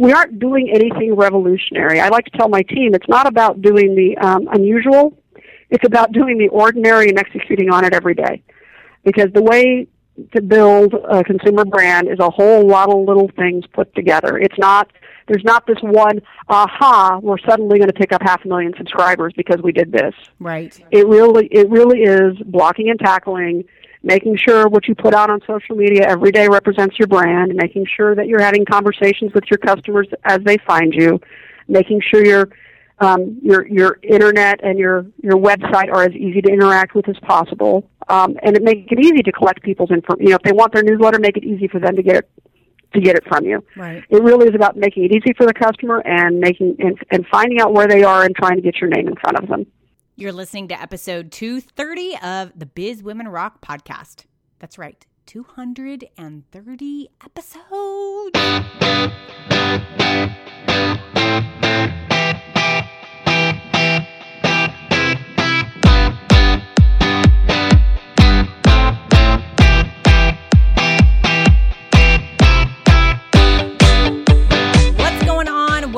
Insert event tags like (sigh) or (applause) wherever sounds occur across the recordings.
we aren't doing anything revolutionary. I like to tell my team it's not about doing the um, unusual, it's about doing the ordinary and executing on it every day. Because the way to build a consumer brand is a whole lot of little things put together. It's not there's not this one aha we're suddenly going to pick up half a million subscribers because we did this. Right. It really it really is blocking and tackling, making sure what you put out on social media every day represents your brand, making sure that you're having conversations with your customers as they find you, making sure your um, your your internet and your your website are as easy to interact with as possible, um, and it make it easy to collect people's info. You know, if they want their newsletter, make it easy for them to get it to get it from you. Right. It really is about making it easy for the customer and making and, and finding out where they are and trying to get your name in front of them. You're listening to episode 230 of the Biz Women Rock podcast. That's right, 230 episodes.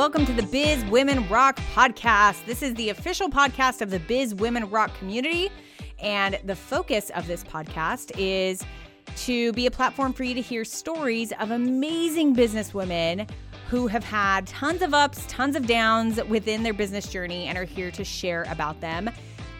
Welcome to the Biz Women Rock podcast. This is the official podcast of the Biz Women Rock community. And the focus of this podcast is to be a platform for you to hear stories of amazing businesswomen who have had tons of ups, tons of downs within their business journey and are here to share about them.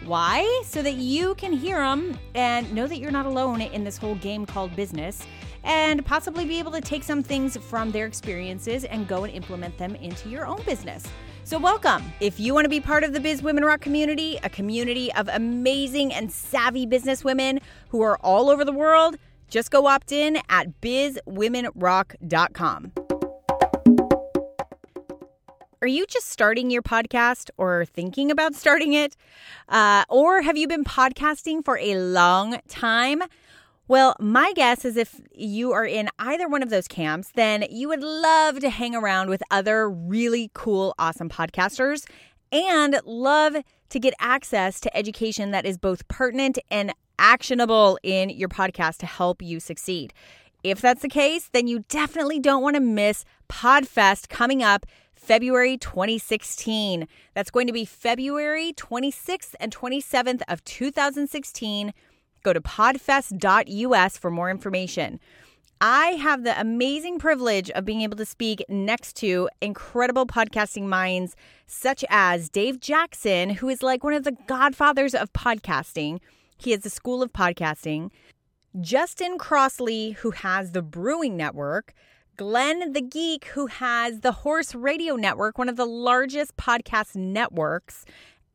Why? So that you can hear them and know that you're not alone in this whole game called business and possibly be able to take some things from their experiences and go and implement them into your own business. So, welcome. If you want to be part of the Biz Women Rock community, a community of amazing and savvy business women who are all over the world, just go opt in at bizwomenrock.com. Are you just starting your podcast or thinking about starting it? Uh, or have you been podcasting for a long time? Well, my guess is if you are in either one of those camps, then you would love to hang around with other really cool, awesome podcasters and love to get access to education that is both pertinent and actionable in your podcast to help you succeed. If that's the case, then you definitely don't want to miss PodFest coming up February 2016. That's going to be February 26th and 27th of 2016. Go to podfest.us for more information. I have the amazing privilege of being able to speak next to incredible podcasting minds such as Dave Jackson, who is like one of the godfathers of podcasting. He has the School of Podcasting. Justin Crossley, who has the Brewing Network. Glenn the Geek, who has the Horse Radio Network, one of the largest podcast networks.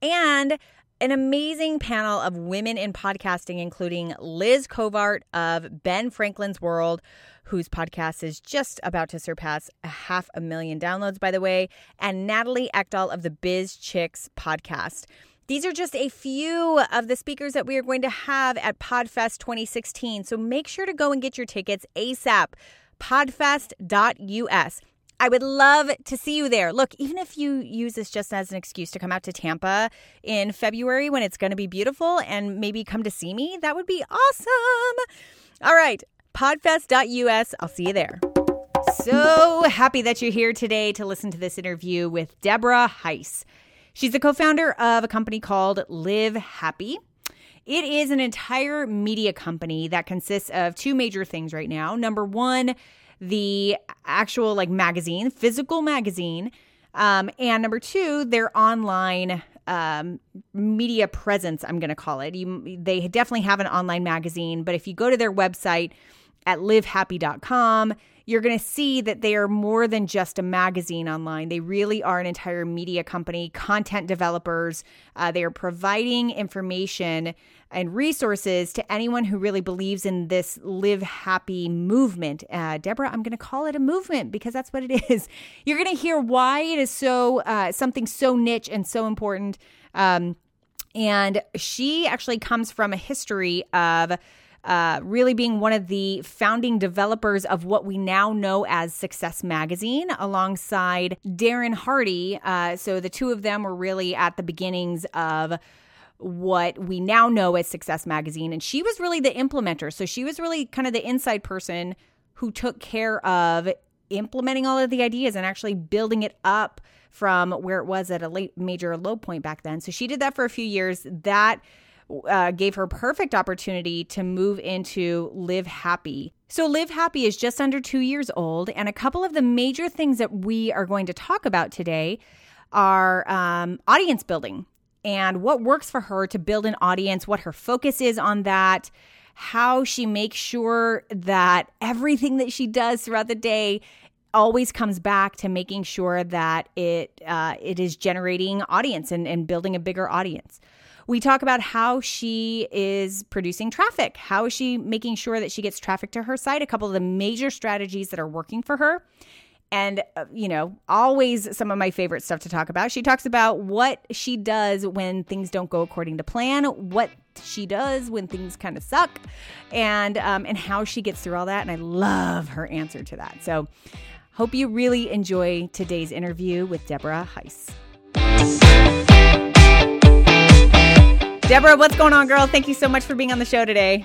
And an amazing panel of women in podcasting, including Liz Covart of Ben Franklin's World, whose podcast is just about to surpass a half a million downloads, by the way, and Natalie Eckdahl of the BizChix podcast. These are just a few of the speakers that we are going to have at PodFest 2016. So make sure to go and get your tickets ASAP. Podfest.us. I would love to see you there. Look, even if you use this just as an excuse to come out to Tampa in February when it's going to be beautiful and maybe come to see me, that would be awesome. All right, podfest.us. I'll see you there. So happy that you're here today to listen to this interview with Deborah Heisz. She's the co founder of a company called Live Happy. It is an entire media company that consists of two major things right now. Number one, the actual like magazine, physical magazine, um, and number two, their online um, media presence. I'm going to call it. You, they definitely have an online magazine, but if you go to their website at livehappy.com, you're going to see that they are more than just a magazine online. They really are an entire media company, content developers. Uh, they are providing information and resources to anyone who really believes in this live happy movement. Uh, Deborah, I'm going to call it a movement because that's what it (laughs) is. You're going to hear why it is so uh, something so niche and so important. Um, and she actually comes from a history of uh, really being one of the founding developers of what we now know as Success Magazine, alongside Darren Hardy. Uh, so the two of them were really at the beginnings of what we now know as Success Magazine. And she was really the implementer. So she was really kind of the inside person who took care of implementing all of the ideas and actually building it up from where it was at a late major low point back then. So she did that for a few years. That uh, gave her perfect opportunity to move into Live Happy. So, Live Happy is just under two years old, and a couple of the major things that we are going to talk about today are um, audience building and what works for her to build an audience, what her focus is on that, how she makes sure that everything that she does throughout the day always comes back to making sure that it uh, it is generating audience and, and building a bigger audience. We talk about how she is producing traffic. How is she making sure that she gets traffic to her site? A couple of the major strategies that are working for her. And, uh, you know, always some of my favorite stuff to talk about. She talks about what she does when things don't go according to plan, what she does when things kind of suck, and, um, and how she gets through all that. And I love her answer to that. So, hope you really enjoy today's interview with Deborah Heisz. Deborah, what's going on, girl? Thank you so much for being on the show today.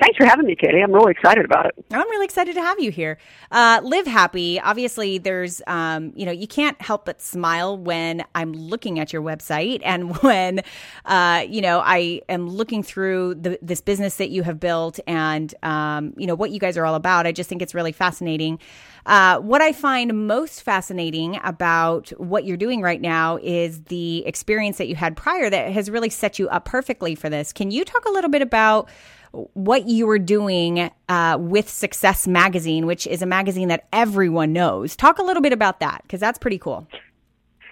Thanks for having me, Katie. I'm really excited about it. I'm really excited to have you here. Uh, live happy. Obviously, there's, um, you know, you can't help but smile when I'm looking at your website and (laughs) when, uh, you know, I am looking through the, this business that you have built and, um, you know, what you guys are all about. I just think it's really fascinating. Uh, what I find most fascinating about what you're doing right now is the experience that you had prior that has really set you up perfectly for this. Can you talk a little bit about what you were doing uh, with Success Magazine, which is a magazine that everyone knows? Talk a little bit about that because that's pretty cool.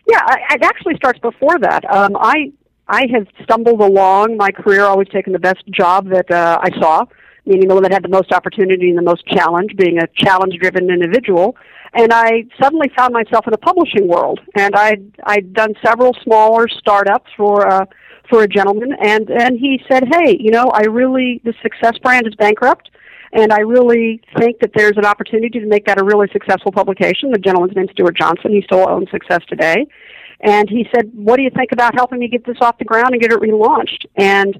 Yeah, it actually starts before that. Um, I I have stumbled along my career, always taking the best job that uh, I saw meaning the one that had the most opportunity and the most challenge, being a challenge driven individual. And I suddenly found myself in a publishing world. And I'd, I'd done several smaller startups for, uh, for a gentleman. And, and he said, hey, you know, I really, the success brand is bankrupt. And I really think that there's an opportunity to make that a really successful publication. The gentleman's name is Stuart Johnson. He still owns Success today. And he said, what do you think about helping me get this off the ground and get it relaunched? And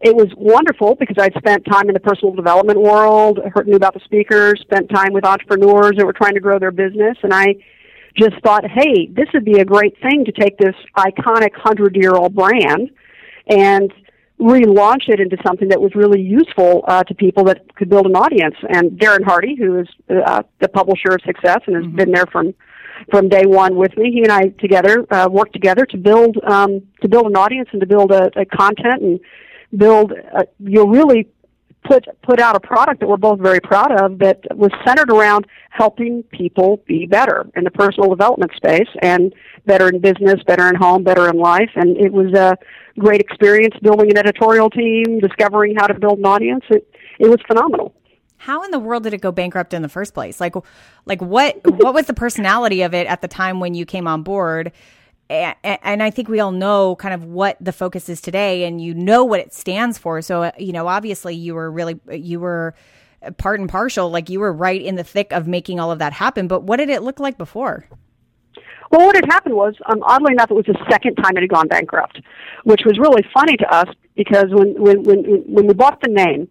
it was wonderful because I'd spent time in the personal development world, heard knew about the speakers, spent time with entrepreneurs that were trying to grow their business, and I just thought, hey, this would be a great thing to take this iconic hundred year old brand and relaunch it into something that was really useful uh, to people that could build an audience. And Darren Hardy, who is uh, the publisher of Success and has mm-hmm. been there from from day one with me. He and I together uh, worked together to build um, to build an audience and to build a, a content and build. A, you'll really put put out a product that we're both very proud of that was centered around helping people be better in the personal development space and better in business, better in home, better in life. And it was a great experience building an editorial team, discovering how to build an audience. It it was phenomenal how in the world did it go bankrupt in the first place? Like, like what what was the personality of it at the time when you came on board? And, I think we all know kind of what the focus is today, and you know what it stands for. So uh, you know, obviously, you were really you were part and partial, like you were right in the thick of making all of that happen. But what did it look like before? Well, what had happened was, um, oddly enough, it was the second time it had gone bankrupt, which was really funny to us because when when when, when we bought the name,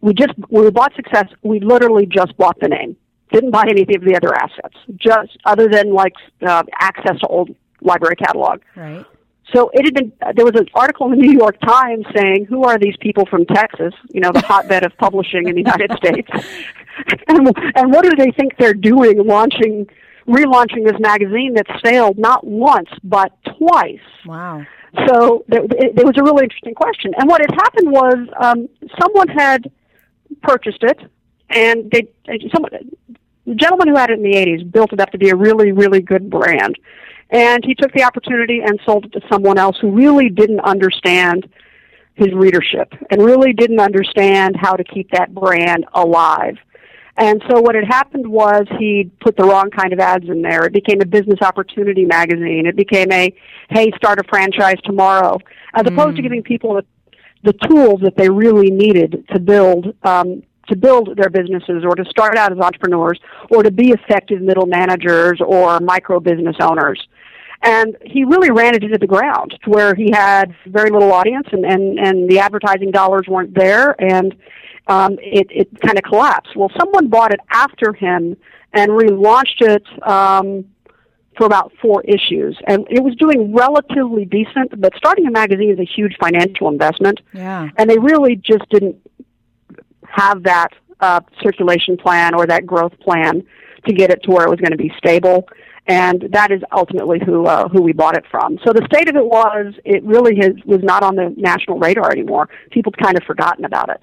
we just when we bought Success, we literally just bought the name. Didn't buy any of the other assets, just other than like uh, access to old library catalog. Right. So it had been. There was an article in the New York Times saying, "Who are these people from Texas? You know, the hotbed of publishing in the United (laughs) States, and, and what do they think they're doing, launching, relaunching this magazine that's failed not once but twice?" Wow. So there, it, it was a really interesting question. And what had happened was um, someone had purchased it, and they someone the gentleman who had it in the 80s built it up to be a really really good brand, and he took the opportunity and sold it to someone else who really didn't understand his readership and really didn't understand how to keep that brand alive. And so what had happened was he put the wrong kind of ads in there. It became a business opportunity magazine. It became a, hey, start a franchise tomorrow, as opposed mm. to giving people the the tools that they really needed to build um, to build their businesses or to start out as entrepreneurs or to be effective middle managers or micro business owners. And he really ran it into the ground to where he had very little audience and, and, and the advertising dollars weren't there and um, it, it kind of collapsed. Well, someone bought it after him and relaunched it um, for about four issues. And it was doing relatively decent, but starting a magazine is a huge financial investment. Yeah. And they really just didn't have that uh, circulation plan or that growth plan to get it to where it was going to be stable. And that is ultimately who uh, who we bought it from. So the state of it was, it really has, was not on the national radar anymore. People kind of forgotten about it.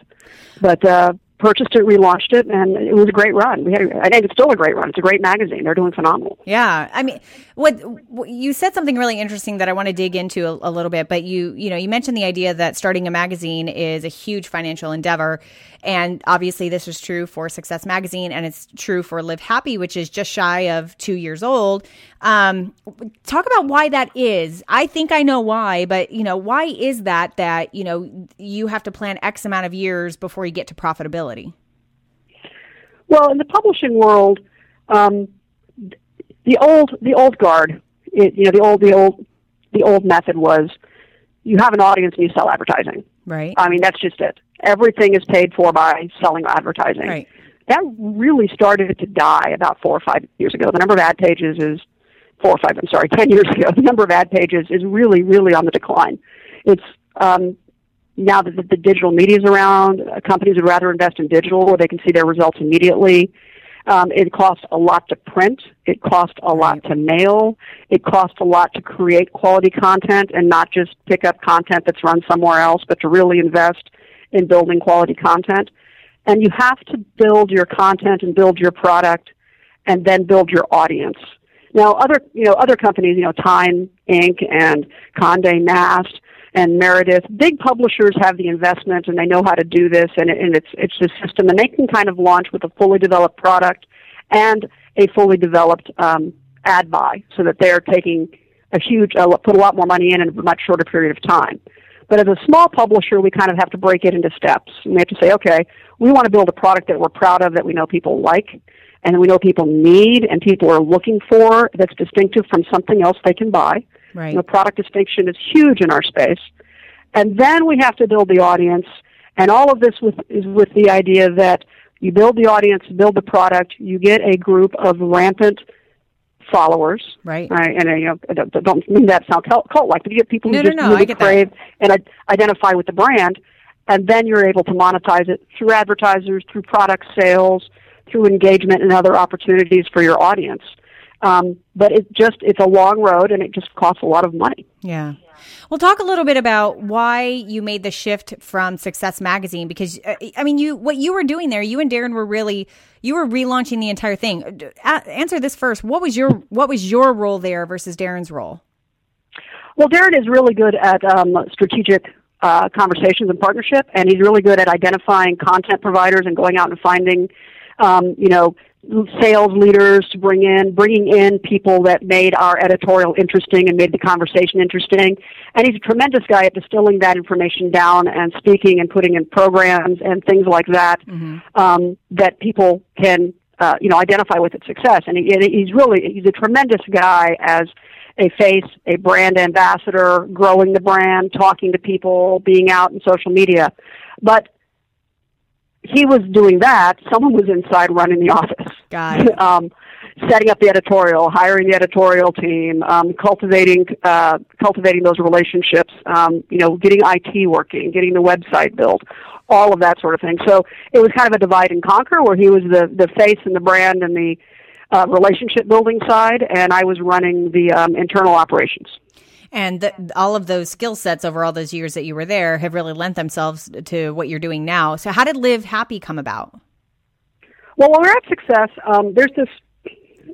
But uh, purchased it, relaunched it, and it was a great run. We had, I think it's still a great run. It's a great magazine. They're doing phenomenal. Yeah, I mean, what, what you said something really interesting that I want to dig into a, a, little bit. But you, you know, you mentioned the idea that starting a magazine is a huge financial endeavor, and obviously this is true for Success Magazine, and it's true for Live Happy, which is just shy of two years old. Um, talk about why that is. I think I know why, but you know, why is that that you know you have to plan X amount of years before you get to profitability? Well, in the publishing world, um, the old the old guard, it, you know, the old the old the old method was you have an audience and you sell advertising. Right. I mean, that's just it. Everything is paid for by selling advertising. Right. That really started to die about four or five years ago. The number of ad pages is four or five. I'm sorry, (laughs) ten years ago. The number of ad pages is really, really on the decline. It's um, now that the, the digital media is around, uh, companies would rather invest in digital where they can see their results immediately. Um, it costs a lot to print. It costs a lot to mail. It costs a lot to create quality content and not just pick up content that's run somewhere else, but to really invest in building quality content. And you have to build your content and build your product and then build your audience. Now, other, you know, other companies, you know, Time Inc. and Condé Nast, and Meredith. Big publishers have the investment and they know how to do this, and, it, and it's it's a system, and they can kind of launch with a fully developed product and a fully developed um, ad buy, so that they're taking a huge uh, put a lot more money in in a much shorter period of time. But as a small publisher, we kind of have to break it into steps. And we have to say, okay, we want to build a product that we're proud of, that we know people like, and we know people need, and people are looking for, that's distinctive from something else they can buy. Right. You know, product distinction is huge in our space. And then we have to build the audience. And all of this with, is with the idea that you build the audience, build the product, you get a group of rampant followers. Right. right? And, uh, you know, I don't, don't mean that sound cult-like, but you get people who no, just no, really crave that. and identify with the brand. And then you're able to monetize it through advertisers, through product sales, through engagement and other opportunities for your audience. Um, but it just it's a long road and it just costs a lot of money. Yeah. We'll talk a little bit about why you made the shift from Success Magazine because uh, I mean you what you were doing there you and Darren were really you were relaunching the entire thing. A- answer this first. What was your what was your role there versus Darren's role? Well, Darren is really good at um, strategic uh, conversations and partnership, and he's really good at identifying content providers and going out and finding, um, you know, sales leaders to bring in, bringing in people that made our editorial interesting and made the conversation interesting. And he's a tremendous guy at distilling that information down and speaking and putting in programs and things like that mm-hmm. um, that people can, uh, you know, identify with its success. And he, he's really he's a tremendous guy as a face, a brand ambassador, growing the brand, talking to people, being out in social media. But he was doing that, someone was inside running the office. Got it. (laughs) um, setting up the editorial, hiring the editorial team, um, cultivating uh, cultivating those relationships, um, you know, getting IT working, getting the website built, all of that sort of thing. So it was kind of a divide and conquer, where he was the the face and the brand and the uh, relationship building side, and I was running the um, internal operations. And the, all of those skill sets over all those years that you were there have really lent themselves to what you're doing now. So, how did Live Happy come about? Well, when we are at Success, um, there's this.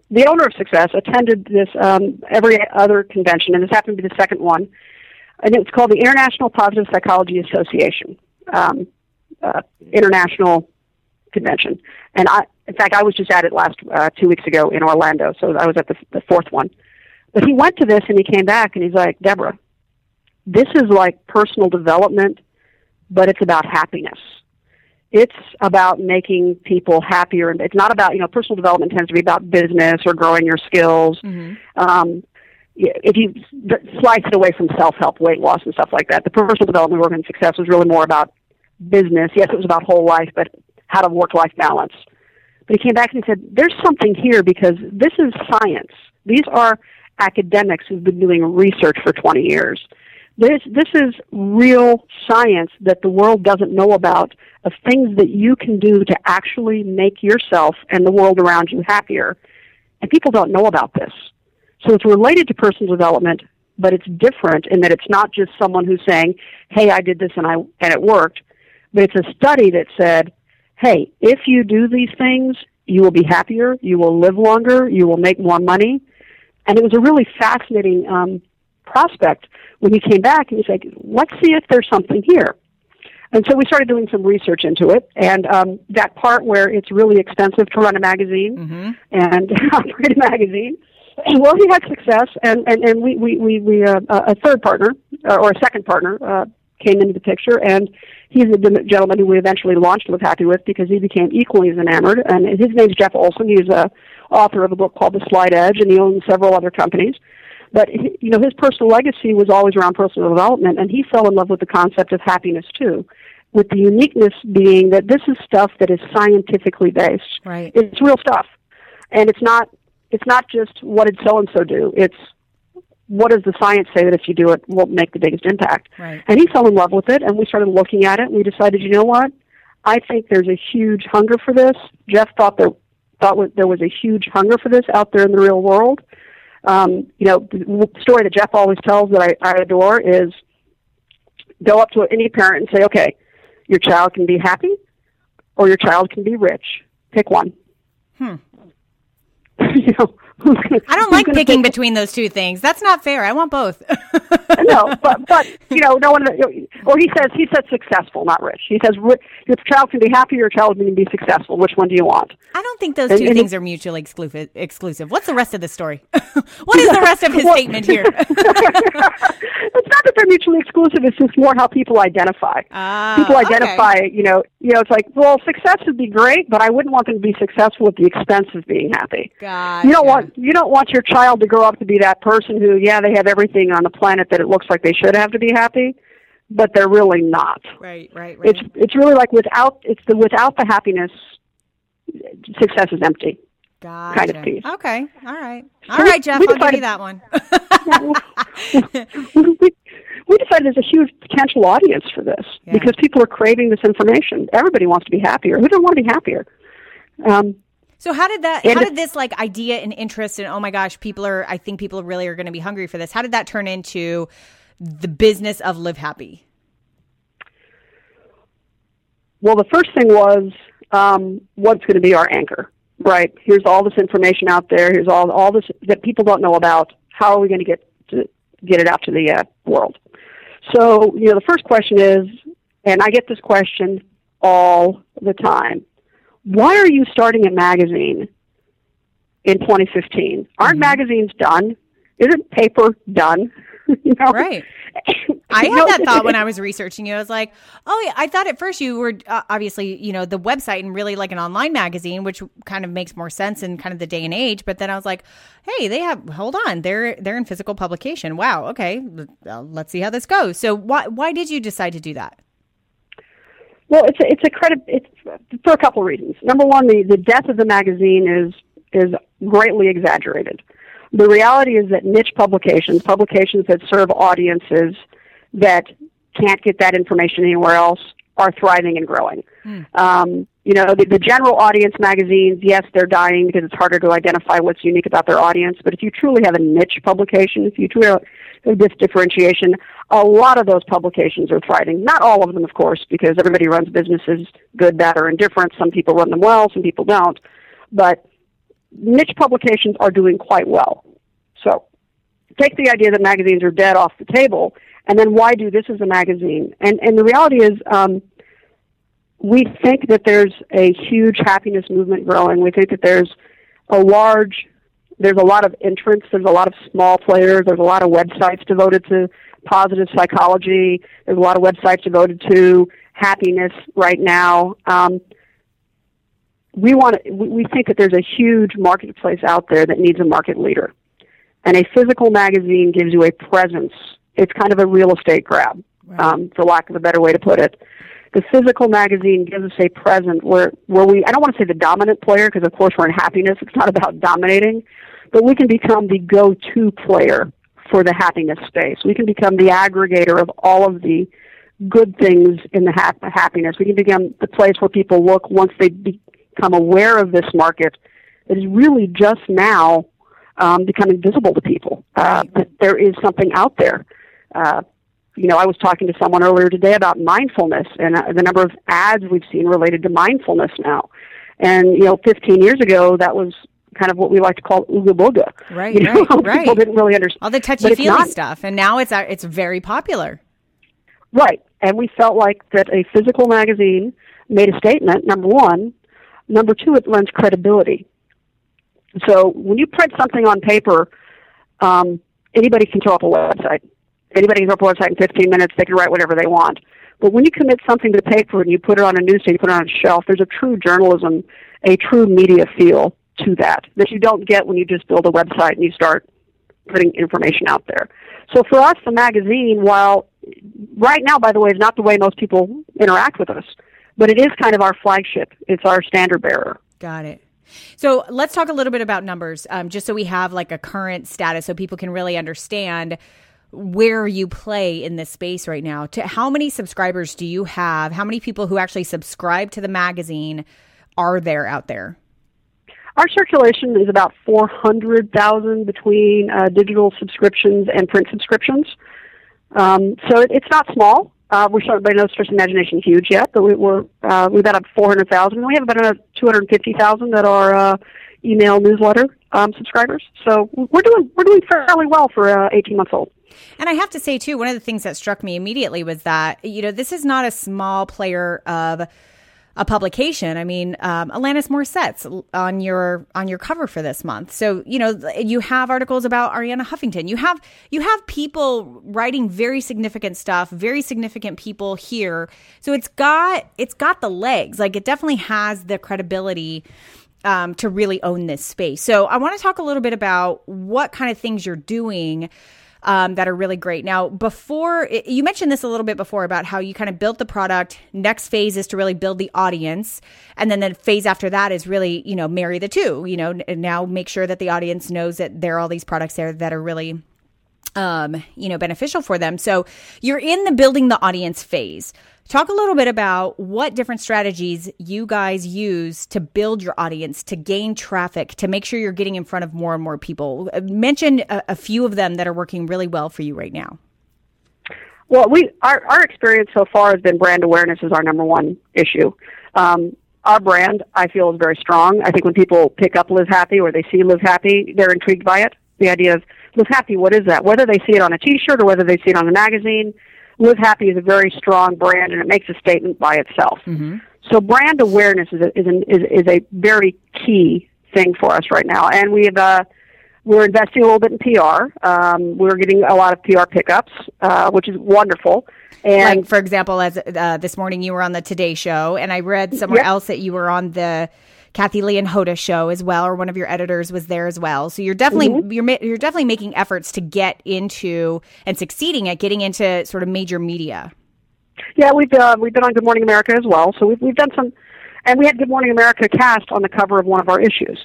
The owner of Success attended this um, every other convention, and this happened to be the second one, and it's called the International Positive Psychology Association, um, uh, international convention. And I, in fact, I was just at it last uh, two weeks ago in Orlando, so I was at the, the fourth one. But he went to this and he came back and he's like, Deborah, this is like personal development, but it's about happiness. It's about making people happier. And it's not about, you know, personal development tends to be about business or growing your skills. Mm-hmm. Um, if you slice it away from self-help, weight loss, and stuff like that, the personal development work and success was really more about business. Yes, it was about whole life, but how to work-life balance. But he came back and he said, "There's something here because this is science. These are academics who've been doing research for 20 years. This this is real science that the world doesn't know about of things that you can do to actually make yourself and the world around you happier. And people don't know about this. So it's related to personal development, but it's different in that it's not just someone who's saying, "Hey, I did this and I and it worked," but it's a study that said, "Hey, if you do these things, you will be happier, you will live longer, you will make more money." And it was a really fascinating um, prospect when he came back and he's like, "Let's see if there's something here." And so we started doing some research into it, and um, that part where it's really expensive to run a magazine mm-hmm. and (laughs) operate a magazine (clears throat) well, he had success, and and and we we we, we uh, a third partner uh, or a second partner uh, came into the picture, and he's the gentleman who we eventually launched Live Happy with because he became equally as enamored. And his name's Jeff Olson. He's a author of a book called The Slight Edge, and he owns several other companies. But you know, his personal legacy was always around personal development, and he fell in love with the concept of happiness too. With the uniqueness being that this is stuff that is scientifically based. Right. It's real stuff, and it's not it's not just what did so and so do. It's what does the science say that if you do it will make the biggest impact? Right. And he fell in love with it, and we started looking at it, and we decided, you know what? I think there's a huge hunger for this. Jeff thought there thought there was a huge hunger for this out there in the real world. Um, you know, the story that Jeff always tells that I, I adore is go up to any parent and say, okay, your child can be happy or your child can be rich. Pick one. Hmm. (laughs) you know, I don't (laughs) like picking between those two things. That's not fair. I want both. no, (laughs) but but you know, no one. Or he says he said successful, not rich. He says your child can be happy, your child can be successful. Which one do you want? I don't think those two and, things are mutually exclusive. Exclusive. What's the rest of the story? (laughs) what is the rest of his well, statement here? it's not that they're mutually exclusive. It's just more how people identify. Uh, people identify. Okay. You know, you know, it's like, well, success would be great, but I wouldn't want them to be successful at the expense of being happy. Gotcha. You don't want you don't want your child to grow up to be that person who, yeah, they have everything on the planet that it looks like they should have to be happy, but they're really not. Right, right, right. It's it's really like without it's the without the happiness, success is empty. Gotcha. Kind of piece. Okay, all right, all so right, Jeff. I'll give you that one. (laughs) we, we decided there's a huge potential audience for this yeah. because people are craving this information. Everybody wants to be happier. Who doesn't want to be happier? Um, so how did that? How did this like idea and interest and oh my gosh, people are? I think people really are going to be hungry for this. How did that turn into the business of Live Happy? Well, the first thing was um, what's going to be our anchor, right? Here's all this information out there. Here's all all this that people don't know about. How are we going to get to get it out to the uh, world? So, you know, the first question is, and I get this question all the time why are you starting a magazine in 2015? Aren't mm-hmm. magazines done? Isn't paper done? (laughs) you know? Right. (laughs) I had that thought when I was researching you. I was like, oh, yeah, I thought at first you were uh, obviously, you know, the website and really like an online magazine, which kind of makes more sense in kind of the day and age. But then I was like, hey, they have, hold on, they're, they're in physical publication. Wow. Okay. let's see how this goes. So why, why did you decide to do that? Well, it's a, it's a credit. It's for a couple of reasons. Number one, the the death of the magazine is is greatly exaggerated. The reality is that niche publications, publications that serve audiences that can't get that information anywhere else, are thriving and growing. Mm. Um, you know, the, the general audience magazines, yes, they're dying because it's harder to identify what's unique about their audience. But if you truly have a niche publication, if you truly have this differentiation, a lot of those publications are thriving. Not all of them, of course, because everybody runs businesses, good, bad, or indifferent. Some people run them well, some people don't. But niche publications are doing quite well. So take the idea that magazines are dead off the table, and then why do this as a magazine? And and the reality is. Um, we think that there's a huge happiness movement growing. We think that there's a large, there's a lot of entrants, there's a lot of small players, there's a lot of websites devoted to positive psychology, there's a lot of websites devoted to happiness right now. Um, we want to, we think that there's a huge marketplace out there that needs a market leader. and a physical magazine gives you a presence. It's kind of a real estate grab, right. um, for lack of a better way to put it. The physical magazine gives us a present where, where we, I don't want to say the dominant player because of course we're in happiness. It's not about dominating, but we can become the go-to player for the happiness space. We can become the aggregator of all of the good things in the ha- happiness. We can become the place where people look once they become aware of this market that is really just now um, becoming visible to people. Uh, that there is something out there. Uh, you know, I was talking to someone earlier today about mindfulness and uh, the number of ads we've seen related to mindfulness now. And you know, 15 years ago, that was kind of what we like to call ooga booga. Right, you know, right, (laughs) right. People didn't really understand all the touchy feely stuff, and now it's uh, it's very popular. Right, and we felt like that a physical magazine made a statement. Number one, number two, it lends credibility. So when you print something on paper, um, anybody can throw up a website. Anybody can throw up a website in 15 minutes. They can write whatever they want. But when you commit something to paper and you put it on a newsstand, you put it on a shelf, there's a true journalism, a true media feel to that that you don't get when you just build a website and you start putting information out there. So for us, the magazine, while right now, by the way, is not the way most people interact with us, but it is kind of our flagship. It's our standard bearer. Got it. So let's talk a little bit about numbers, um, just so we have like a current status, so people can really understand where you play in this space right now. To how many subscribers do you have? How many people who actually subscribe to the magazine are there out there? Our circulation is about 400,000 between uh, digital subscriptions and print subscriptions. Um, so it, it's not small. Uh, we're certainly by no stretch imagination huge yet, but we, we're uh, we've got up 400,000. We have about another 250,000 that are uh, email newsletter um, subscribers. So we're doing we're doing fairly well for uh, 18 months old. And I have to say too, one of the things that struck me immediately was that you know this is not a small player of a publication. I mean, um, Alanis Morissette's on your on your cover for this month. So you know you have articles about Arianna Huffington. You have you have people writing very significant stuff, very significant people here. So it's got it's got the legs. Like it definitely has the credibility. Um, to really own this space. So, I want to talk a little bit about what kind of things you're doing um, that are really great. Now, before you mentioned this a little bit before about how you kind of built the product. Next phase is to really build the audience, and then the phase after that is really you know marry the two. You know, and now make sure that the audience knows that there are all these products there that are really um, you know, beneficial for them. So you're in the building the audience phase. Talk a little bit about what different strategies you guys use to build your audience, to gain traffic, to make sure you're getting in front of more and more people. Uh, mention a, a few of them that are working really well for you right now. Well, we our our experience so far has been brand awareness is our number one issue. Um, our brand, I feel, is very strong. I think when people pick up Live Happy or they see Live Happy, they're intrigued by it. The idea of Live Happy, what is that? Whether they see it on a T-shirt or whether they see it on a magazine, Live Happy is a very strong brand, and it makes a statement by itself. Mm-hmm. So brand awareness is a, is, an, is, is a very key thing for us right now, and we've uh, we're investing a little bit in PR. Um, we're getting a lot of PR pickups, uh, which is wonderful. And like for example, as uh, this morning you were on the Today Show, and I read somewhere yep. else that you were on the Kathie Lee and Hoda show as well, or one of your editors was there as well. So you're definitely mm-hmm. you're you're definitely making efforts to get into and succeeding at getting into sort of major media. Yeah, we've uh, we've been on Good Morning America as well. So we've we've done some, and we had Good Morning America cast on the cover of one of our issues.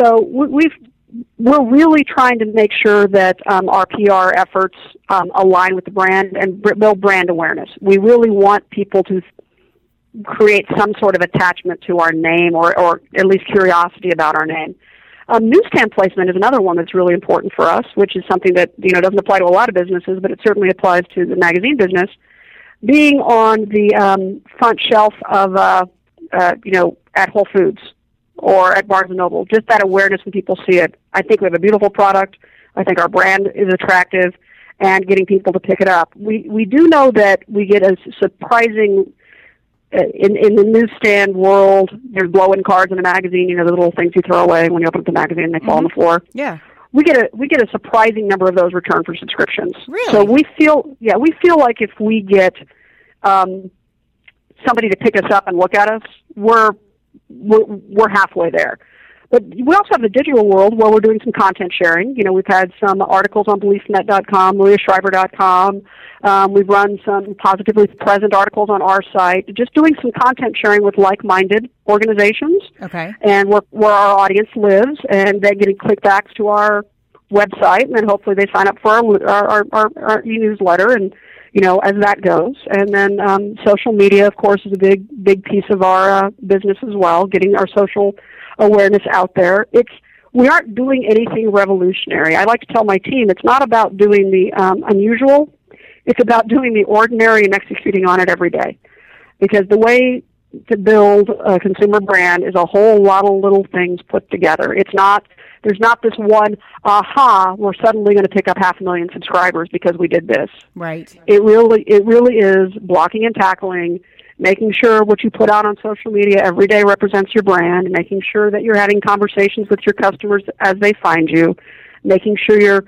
So we've we're really trying to make sure that um, our PR efforts um, align with the brand and build brand awareness. We really want people to create some sort of attachment to our name or, or at least curiosity about our name. Um, newsstand placement is another one that's really important for us, which is something that you know doesn't apply to a lot of businesses, but it certainly applies to the magazine business. Being on the um, front shelf of uh, uh, you know at Whole Foods or at Barnes and Noble, just that awareness when people see it. I think we have a beautiful product. I think our brand is attractive, and getting people to pick it up. We we do know that we get a surprising in in the newsstand world, there's blow-in cards in a magazine. You know, the little things you throw away when you open up the magazine and they mm-hmm. fall on the mm-hmm. floor. Yeah. We get a we get a surprising number of those returned for subscriptions. Really? So we feel yeah we feel like if we get um, somebody to pick us up and look at us, we're we're, we're halfway there. But we also have the digital world where we're doing some content sharing. You know, we've had some articles on beliefnet.com, mariashriver.com. Um, we've run some positively present articles on our site, just doing some content sharing with like-minded organizations. Okay. And where, where our audience lives, and they're getting clickbacks to our website, and then hopefully they sign up for our our, our, our e-newsletter, and you know as that goes. And then um, social media, of course, is a big big piece of our uh, business as well. Getting our social awareness out there. It's we aren't doing anything revolutionary. I like to tell my team it's not about doing the um, unusual. It's about doing the ordinary and executing on it every day. Because the way to build a consumer brand is a whole lot of little things put together. It's not there's not this one aha we're suddenly going to pick up half a million subscribers because we did this. Right. It really it really is blocking and tackling making sure what you put out on social media every day represents your brand, making sure that you're having conversations with your customers as they find you, making sure your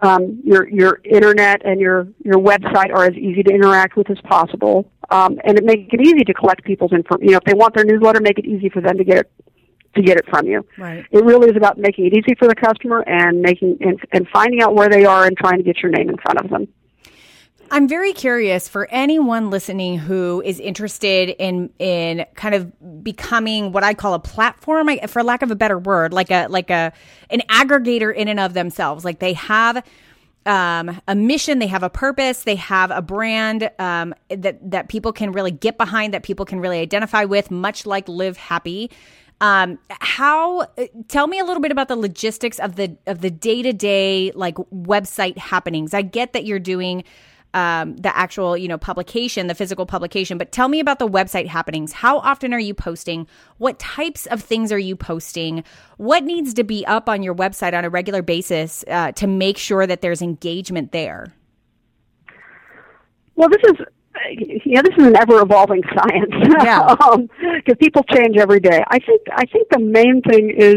um, your your internet and your your website are as easy to interact with as possible, um, and it make it easy to collect people's info. You know, if they want their newsletter, make it easy for them to get it to get it from you. Right. It really is about making it easy for the customer and making and, and finding out where they are and trying to get your name in front of them. I'm very curious for anyone listening who is interested in in kind of becoming what I call a platform, for lack of a better word, like a like a an aggregator in and of themselves. Like they have um, a mission, they have a purpose, they have a brand um, that that people can really get behind, that people can really identify with, much like Live Happy. Um, how? Tell me a little bit about the logistics of the of the day to day like website happenings. I get that you're doing um, the actual, you know, publication, the physical publication. But tell me about the website happenings. How often are you posting? What types of things are you posting? What needs to be up on your website on a regular basis uh, to make sure that there's engagement there? Well, this is yeah, this is an ever evolving science. (laughs) Yeah, because um, people change every day. I think I think the main thing is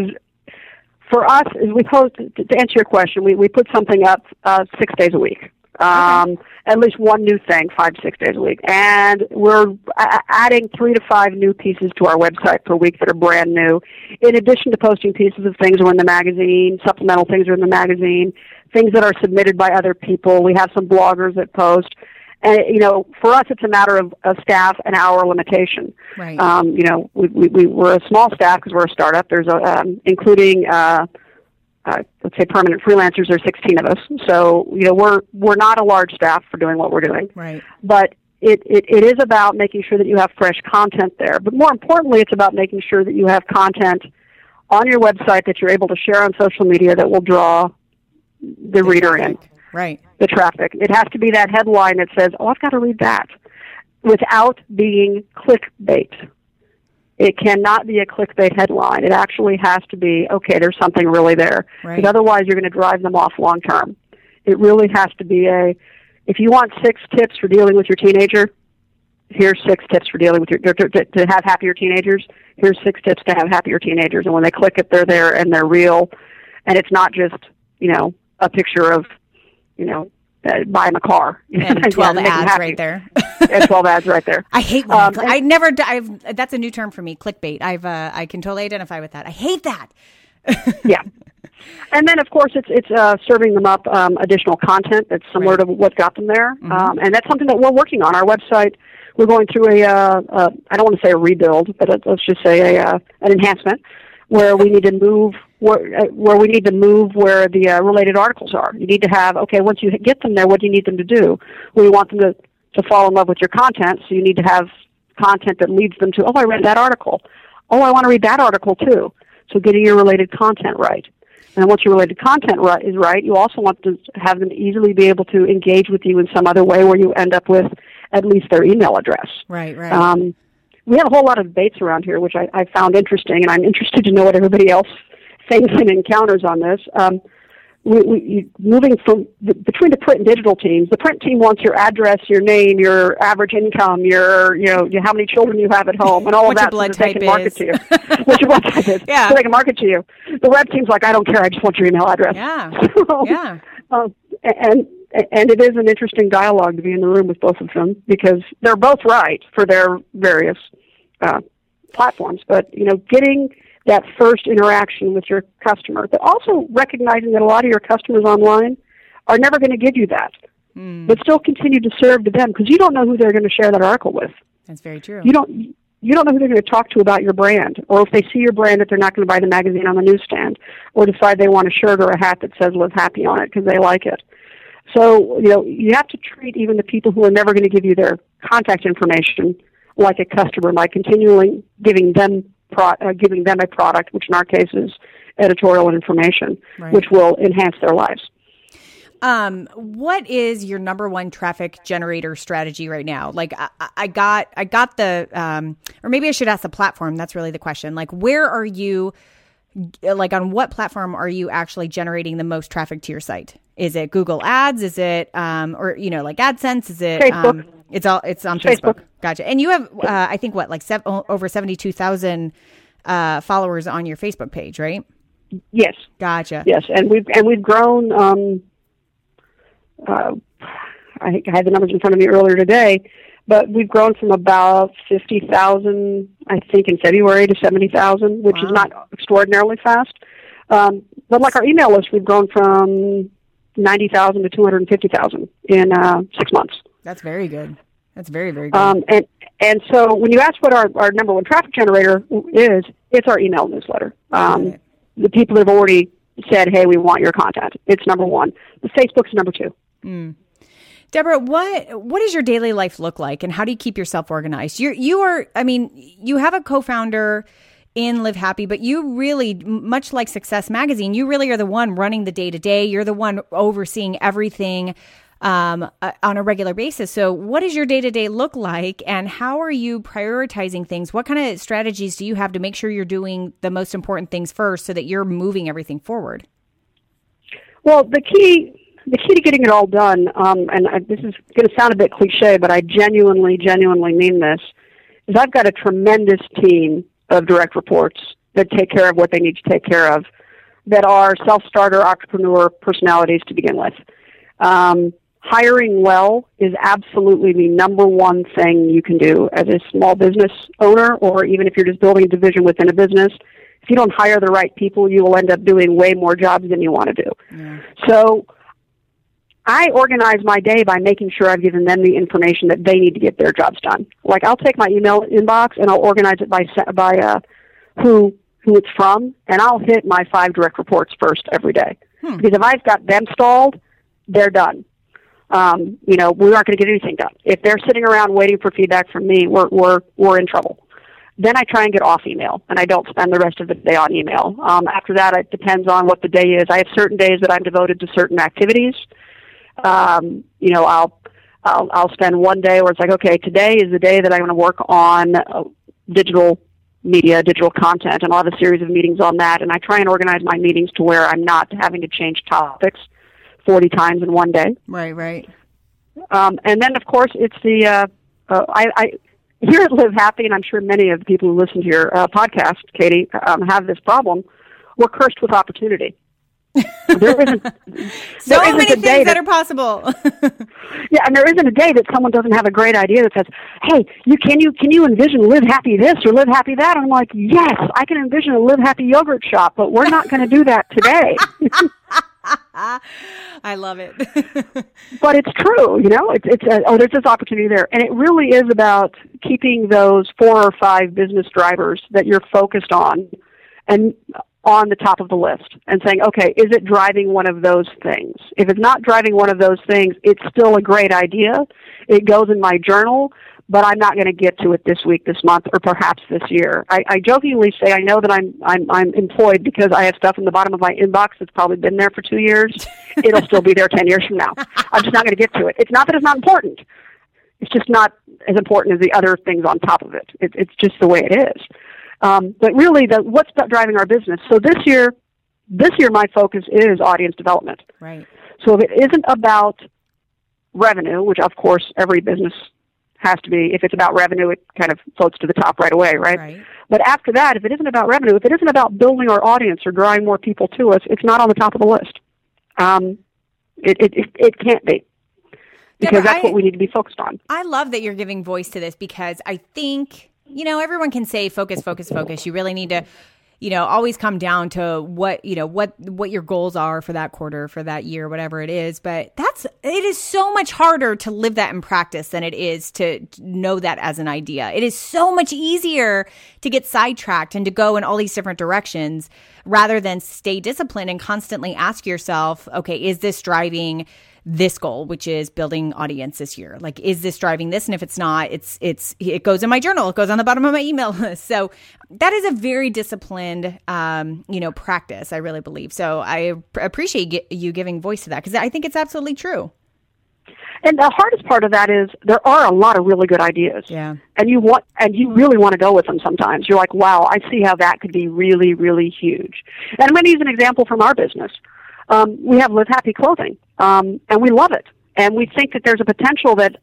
for us is we post to answer your question. We we put something up uh, six days a week. Um, okay. At least one new thing, five six days a week, and we're a- adding three to five new pieces to our website per week that are brand new. In addition to posting pieces of things that are in the magazine, supplemental things are in the magazine, things that are submitted by other people. We have some bloggers that post. And you know, for us, it's a matter of a staff and hour limitation. Right. Um, you know, we, we, we we're a small staff because we're a startup. There's a um, including uh, uh, let's say permanent freelancers are 16 of us. So, you know, we're, we're not a large staff for doing what we're doing. Right. But it, it, it is about making sure that you have fresh content there. But more importantly, it's about making sure that you have content on your website that you're able to share on social media that will draw the, the reader traffic. in. Right. The traffic. It has to be that headline that says, oh, I've got to read that without being clickbait. It cannot be a clickbait headline. It actually has to be, okay, there's something really there. Right. Because otherwise you're going to drive them off long term. It really has to be a, if you want six tips for dealing with your teenager, here's six tips for dealing with your, to, to, to have happier teenagers. Here's six tips to have happier teenagers. And when they click it, they're there and they're real. And it's not just, you know, a picture of, you know, uh, buy him a car. And (laughs) 12 yeah, ads right there. (laughs) and 12 ads right there. I hate um, cl- I never, I've, that's a new term for me, clickbait. I've, uh, I can totally identify with that. I hate that. (laughs) yeah. And then, of course, it's it's uh, serving them up um, additional content that's similar right. to what got them there, mm-hmm. um, and that's something that we're working on. Our website, we're going through a uh, uh, I don't want to say a rebuild, but let's just say a uh, an enhancement where we need to move where, uh, where we need to move where the uh, related articles are. You need to have okay once you get them there, what do you need them to do? We want them to to fall in love with your content, so you need to have content that leads them to oh I read that article, oh I want to read that article too. So getting your related content right. And once your related content right, is right, you also want to have them easily be able to engage with you in some other way where you end up with at least their email address. Right, right. Um, we have a whole lot of debates around here, which I, I found interesting, and I'm interested to know what everybody else and encounters on this. Um, we, we, moving from the, between the print and digital teams, the print team wants your address, your name, your average income, your you know how many children you have at home, and all of that, so that they can is. market to you. what your blood type is, (laughs) yeah. so they can market to you. The web team's like, I don't care, I just want your email address. Yeah, (laughs) so, yeah. Um, and and it is an interesting dialogue to be in the room with both of them because they're both right for their various uh, platforms. But you know, getting that first interaction with your customer, but also recognizing that a lot of your customers online are never going to give you that. Mm. But still continue to serve to them because you don't know who they're going to share that article with. That's very true. You don't you don't know who they're going to talk to about your brand, or if they see your brand that they're not going to buy the magazine on the newsstand, or decide they want a shirt or a hat that says "Live Happy" on it because they like it. So you know you have to treat even the people who are never going to give you their contact information like a customer by continually giving them pro- uh, giving them a product, which in our case is editorial and information, right. which will enhance their lives. Um, what is your number one traffic generator strategy right now? Like, I, I got, I got the, um, or maybe I should ask the platform. That's really the question. Like, where are you? Like, on what platform are you actually generating the most traffic to your site? Is it Google Ads? Is it, um, or you know, like AdSense? Is it Facebook? Um, it's all, it's on Facebook. Facebook. Gotcha. And you have, uh, I think, what, like seven, over seventy-two thousand uh, followers on your Facebook page, right? Yes. Gotcha. Yes, and we've and we've grown. Um, uh, I, I had the numbers in front of me earlier today, but we've grown from about 50,000, I think, in February to 70,000, which wow. is not extraordinarily fast. Um, but like our email list, we've grown from 90,000 to 250,000 in uh, six months. That's very good. That's very, very good. Um, and, and so when you ask what our, our number one traffic generator is, it's our email newsletter. Um, right. The people that have already said, hey, we want your content. It's number one. The Facebook's number two. Mm. Deborah, what what does your daily life look like, and how do you keep yourself organized? You you are, I mean, you have a co-founder in Live Happy, but you really, much like Success Magazine, you really are the one running the day to day. You're the one overseeing everything um, uh, on a regular basis. So, what does your day to day look like, and how are you prioritizing things? What kind of strategies do you have to make sure you're doing the most important things first, so that you're moving everything forward? Well, the key the key to getting it all done, um, and I, this is going to sound a bit cliche, but I genuinely, genuinely mean this, is I've got a tremendous team of direct reports that take care of what they need to take care of, that are self-starter entrepreneur personalities to begin with. Um, hiring well is absolutely the number one thing you can do as a small business owner, or even if you're just building a division within a business. If you don't hire the right people, you will end up doing way more jobs than you want to do. Yeah. So I organize my day by making sure I've given them the information that they need to get their jobs done. Like I'll take my email inbox and I'll organize it by by uh, who who it's from, and I'll hit my five direct reports first every day. Hmm. Because if I've got them stalled, they're done. Um, you know, we aren't going to get anything done. If they're sitting around waiting for feedback from me, we're we're we're in trouble. Then I try and get off email, and I don't spend the rest of the day on email. Um, after that, it depends on what the day is. I have certain days that I'm devoted to certain activities um, you know, I'll, I'll I'll spend one day where it's like, okay, today is the day that I'm going to work on uh, digital media, digital content, and I'll have a series of meetings on that. And I try and organize my meetings to where I'm not having to change topics 40 times in one day. Right, right. Um, and then, of course, it's the uh, uh, I, I here at Live Happy, and I'm sure many of the people who listen to your uh, podcast, Katie, um, have this problem. We're cursed with opportunity there isn't (laughs) so there many things that, that, are possible. (laughs) yeah, and there isn't a day that someone doesn't have a great idea that says, "Hey, you can you can you envision live happy this or live happy that?" And I'm like, "Yes, I can envision a live happy yogurt shop, but we're not going to do that today." (laughs) I love it. but it's true, you know. It's it's a, oh, there's this opportunity there, and it really is about keeping those four or five business drivers that you're focused on, and on the top of the list and saying, okay, is it driving one of those things? If it's not driving one of those things, it's still a great idea. It goes in my journal, but I'm not going to get to it this week, this month, or perhaps this year. I, I jokingly say I know that I'm I'm I'm employed because I have stuff in the bottom of my inbox that's probably been there for two years. (laughs) It'll still be there ten years from now. I'm just not going to get to it. It's not that it's not important. It's just not as important as the other things on top of it. it it's just the way it is. Um, but really, the, what's driving our business? So this year, this year my focus is audience development. Right. So if it isn't about revenue, which of course every business has to be, if it's about revenue, it kind of floats to the top right away, right? right. But after that, if it isn't about revenue, if it isn't about building our audience or drawing more people to us, it's not on the top of the list. Um, it, it, it, it can't be because that's I, what we need to be focused on. I love that you're giving voice to this because I think you know, everyone can say focus, focus, focus. You really need to you know always come down to what you know what what your goals are for that quarter for that year whatever it is but that's it is so much harder to live that in practice than it is to know that as an idea it is so much easier to get sidetracked and to go in all these different directions rather than stay disciplined and constantly ask yourself okay is this driving this goal, which is building audience this year. Like, is this driving this? And if it's not, it's it's it goes in my journal. It goes on the bottom of my email list. (laughs) So that is a very disciplined, um, you know, practice. I really believe. So I appreciate you giving voice to that because I think it's absolutely true. And the hardest part of that is there are a lot of really good ideas. Yeah. And you want and you really want to go with them sometimes. You're like, wow, I see how that could be really, really huge. And I'm going to use an example from our business um, we have Live Happy clothing, um, and we love it. And we think that there's a potential that,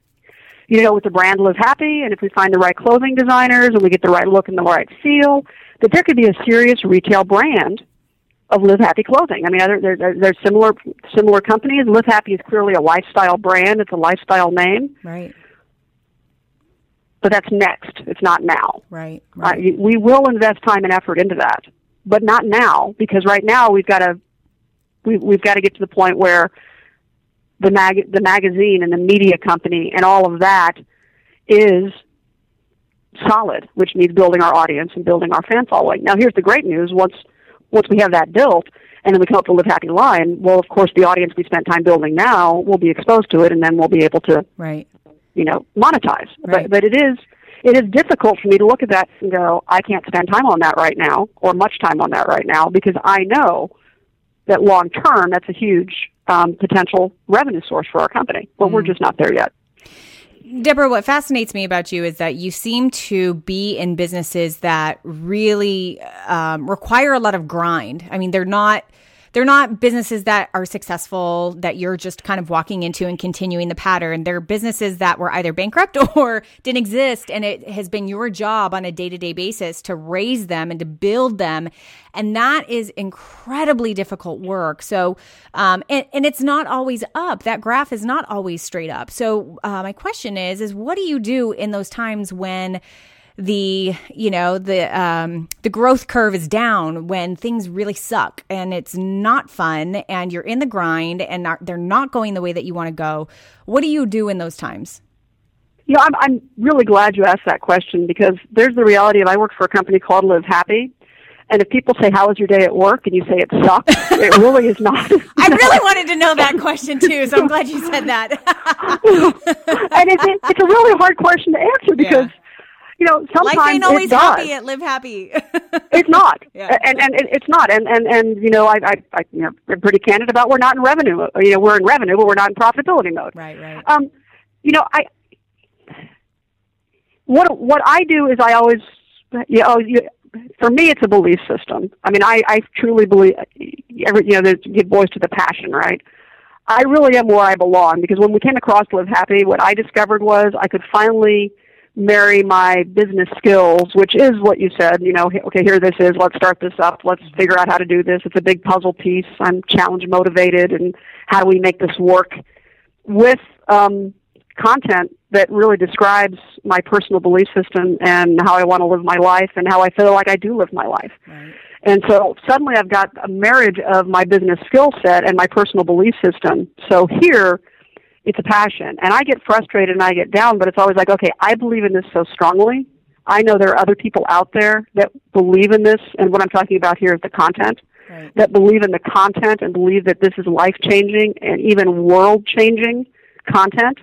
you know, with the brand Live Happy, and if we find the right clothing designers and we get the right look and the right feel, that there could be a serious retail brand of Live Happy clothing. I mean, there, there, there's similar similar companies. Live Happy is clearly a lifestyle brand. It's a lifestyle name. Right. But that's next. It's not now. Right. right. Uh, we will invest time and effort into that, but not now because right now we've got to we, we've got to get to the point where the mag the magazine and the media company and all of that is solid, which means building our audience and building our fan following. Now, here's the great news: once once we have that built, and then we come up with the Live Happy line, well, of course, the audience we spent time building now will be exposed to it, and then we'll be able to, right, you know, monetize. Right. But but it is it is difficult for me to look at that and go, I can't spend time on that right now, or much time on that right now, because I know that long term, that's a huge um, potential revenue source for our company. But mm. we're just not there yet. Deborah, what fascinates me about you is that you seem to be in businesses that really um, require a lot of grind. I mean, they're not they're not businesses that are successful that you're just kind of walking into and continuing the pattern. They're businesses that were either bankrupt (laughs) or didn't exist. And it has been your job on a day to day basis to raise them and to build them. And that is incredibly difficult work. So, um, and, and it's not always up. That graph is not always straight up. So, uh, my question is, is what do you do in those times when the you know the um, the growth curve is down when things really suck and it's not fun and you're in the grind and not, they're not going the way that you want to go. What do you do in those times? You know, I'm, I'm really glad you asked that question because there's the reality of I work for a company called Live Happy. And if people say, "How was your day at work?" and you say it sucks, it (laughs) really is not. I really wanted to know that question too, so I'm glad you said that. (laughs) and it's, it's a really hard question to answer (laughs) because you know, sometimes life ain't always happy at live happy. (laughs) it's not, (laughs) yeah. and and it's not, and and and you know, I I, I you know, I'm pretty candid about we're not in revenue. You know, we're in revenue, but we're not in profitability mode. Right, right. Um, you know, I what what I do is I always, you know, you, for me, it's a belief system. I mean, I I truly believe, every you know, give voice to the passion, right? I really am where I belong because when we came across Live Happy, what I discovered was I could finally marry my business skills, which is what you said, you know, okay, here this is, let's start this up, let's figure out how to do this. It's a big puzzle piece. I'm challenge motivated and how do we make this work with um, content that really describes my personal belief system and how I want to live my life and how I feel like I do live my life. Right. And so suddenly I've got a marriage of my business skill set and my personal belief system. So here, it's a passion. And I get frustrated and I get down, but it's always like, okay, I believe in this so strongly. I know there are other people out there that believe in this, and what I'm talking about here is the content. Right. That believe in the content and believe that this is life changing and even world changing content.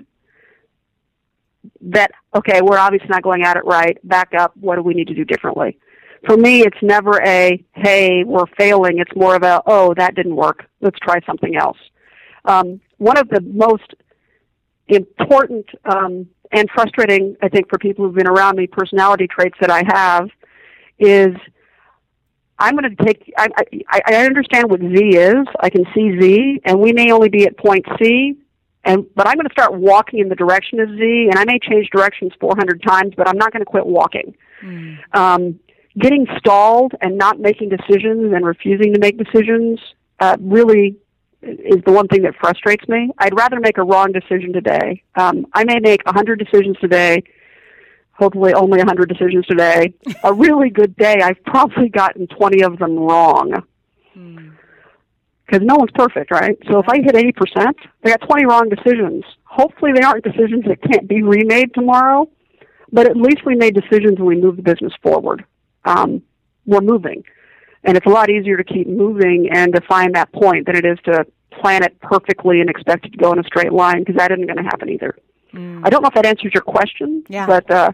That, okay, we're obviously not going at it right. Back up. What do we need to do differently? For me, it's never a, hey, we're failing. It's more of a, oh, that didn't work. Let's try something else. Um, one of the most important um, and frustrating, I think, for people who've been around me, personality traits that I have is I'm going to take. I, I, I understand what Z is. I can see Z, and we may only be at point C, and but I'm going to start walking in the direction of Z, and I may change directions 400 times, but I'm not going to quit walking. Mm. Um, getting stalled and not making decisions and refusing to make decisions uh, really is the one thing that frustrates me. I'd rather make a wrong decision today. Um, I may make a hundred decisions today, hopefully only a 100 decisions today. (laughs) a really good day, I've probably gotten 20 of them wrong. Because no one's perfect, right? So if I hit 80%, they got 20 wrong decisions. Hopefully they aren't decisions that can't be remade tomorrow, but at least we made decisions and we moved the business forward. Um, we're moving. And it's a lot easier to keep moving and to find that point than it is to plan it perfectly and expect it to go in a straight line because that isn't going to happen either. Mm. I don't know if that answers your question, yeah. but uh,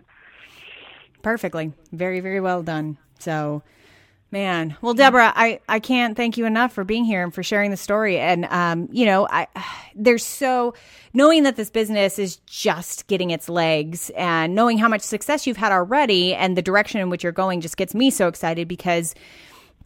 perfectly, very very well done. So, man, well, Deborah, I I can't thank you enough for being here and for sharing the story. And um, you know, I there's so knowing that this business is just getting its legs and knowing how much success you've had already and the direction in which you're going just gets me so excited because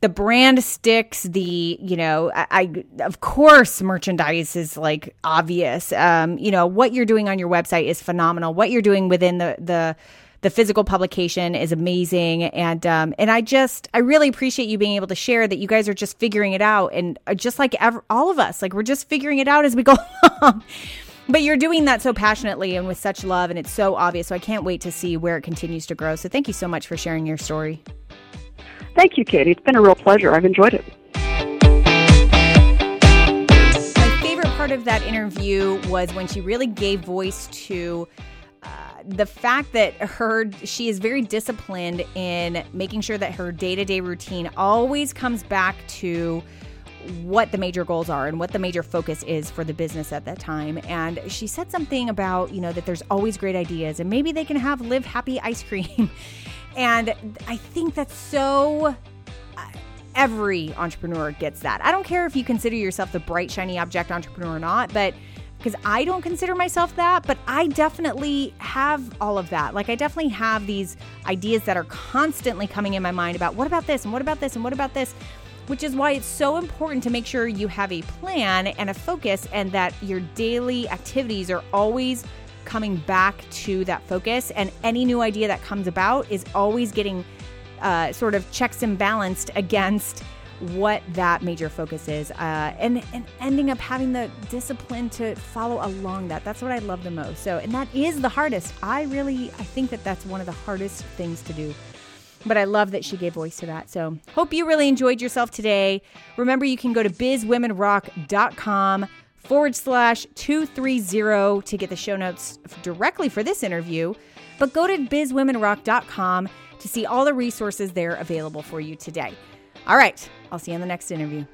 the brand sticks the you know I, I, of course merchandise is like obvious. Um you know what you're doing on your website is phenomenal. What you're doing within the the the physical publication is amazing. And um and i just i really appreciate you being able to share that you guys are just figuring it out. And uh, just like ever, all of us like we're just figuring it out as we go (laughs) along. But you're doing that so passionately and with such love and it's so obvious. So i can't wait to see where it continues to grow. So thank you so much for sharing your story Thank you, Katie. It's been a real pleasure. I've enjoyed it. My favorite part of that interview was when she really gave voice to uh, the fact that her she is very disciplined in making sure that her day-to-day routine always comes back to what the major goals are and what the major focus is for the business at that time. And she said something about, you know, that there's always great ideas and maybe they can have live happy ice cream. (laughs) And I think that's so. Uh, every entrepreneur gets that. I don't care if you consider yourself the bright, shiny object entrepreneur or not, but because I don't consider myself that, but I definitely have all of that. Like, I definitely have these ideas that are constantly coming in my mind about what about this and what about this and what about this, which is why it's so important to make sure you have a plan and a focus and that your daily activities are always coming back to that focus. And any new idea that comes about is always getting uh, sort of checks and balanced against what that major focus is uh, and, and ending up having the discipline to follow along that that's what i love the most so and that is the hardest i really i think that that's one of the hardest things to do but I love that she gave voice to that. So, hope you really enjoyed yourself today. Remember, you can go to bizwomenrock.com forward slash 230 to get the show notes directly for this interview, but go to bizwomenrock.com to see all the resources there available for you today. All right, I'll see you in the next interview.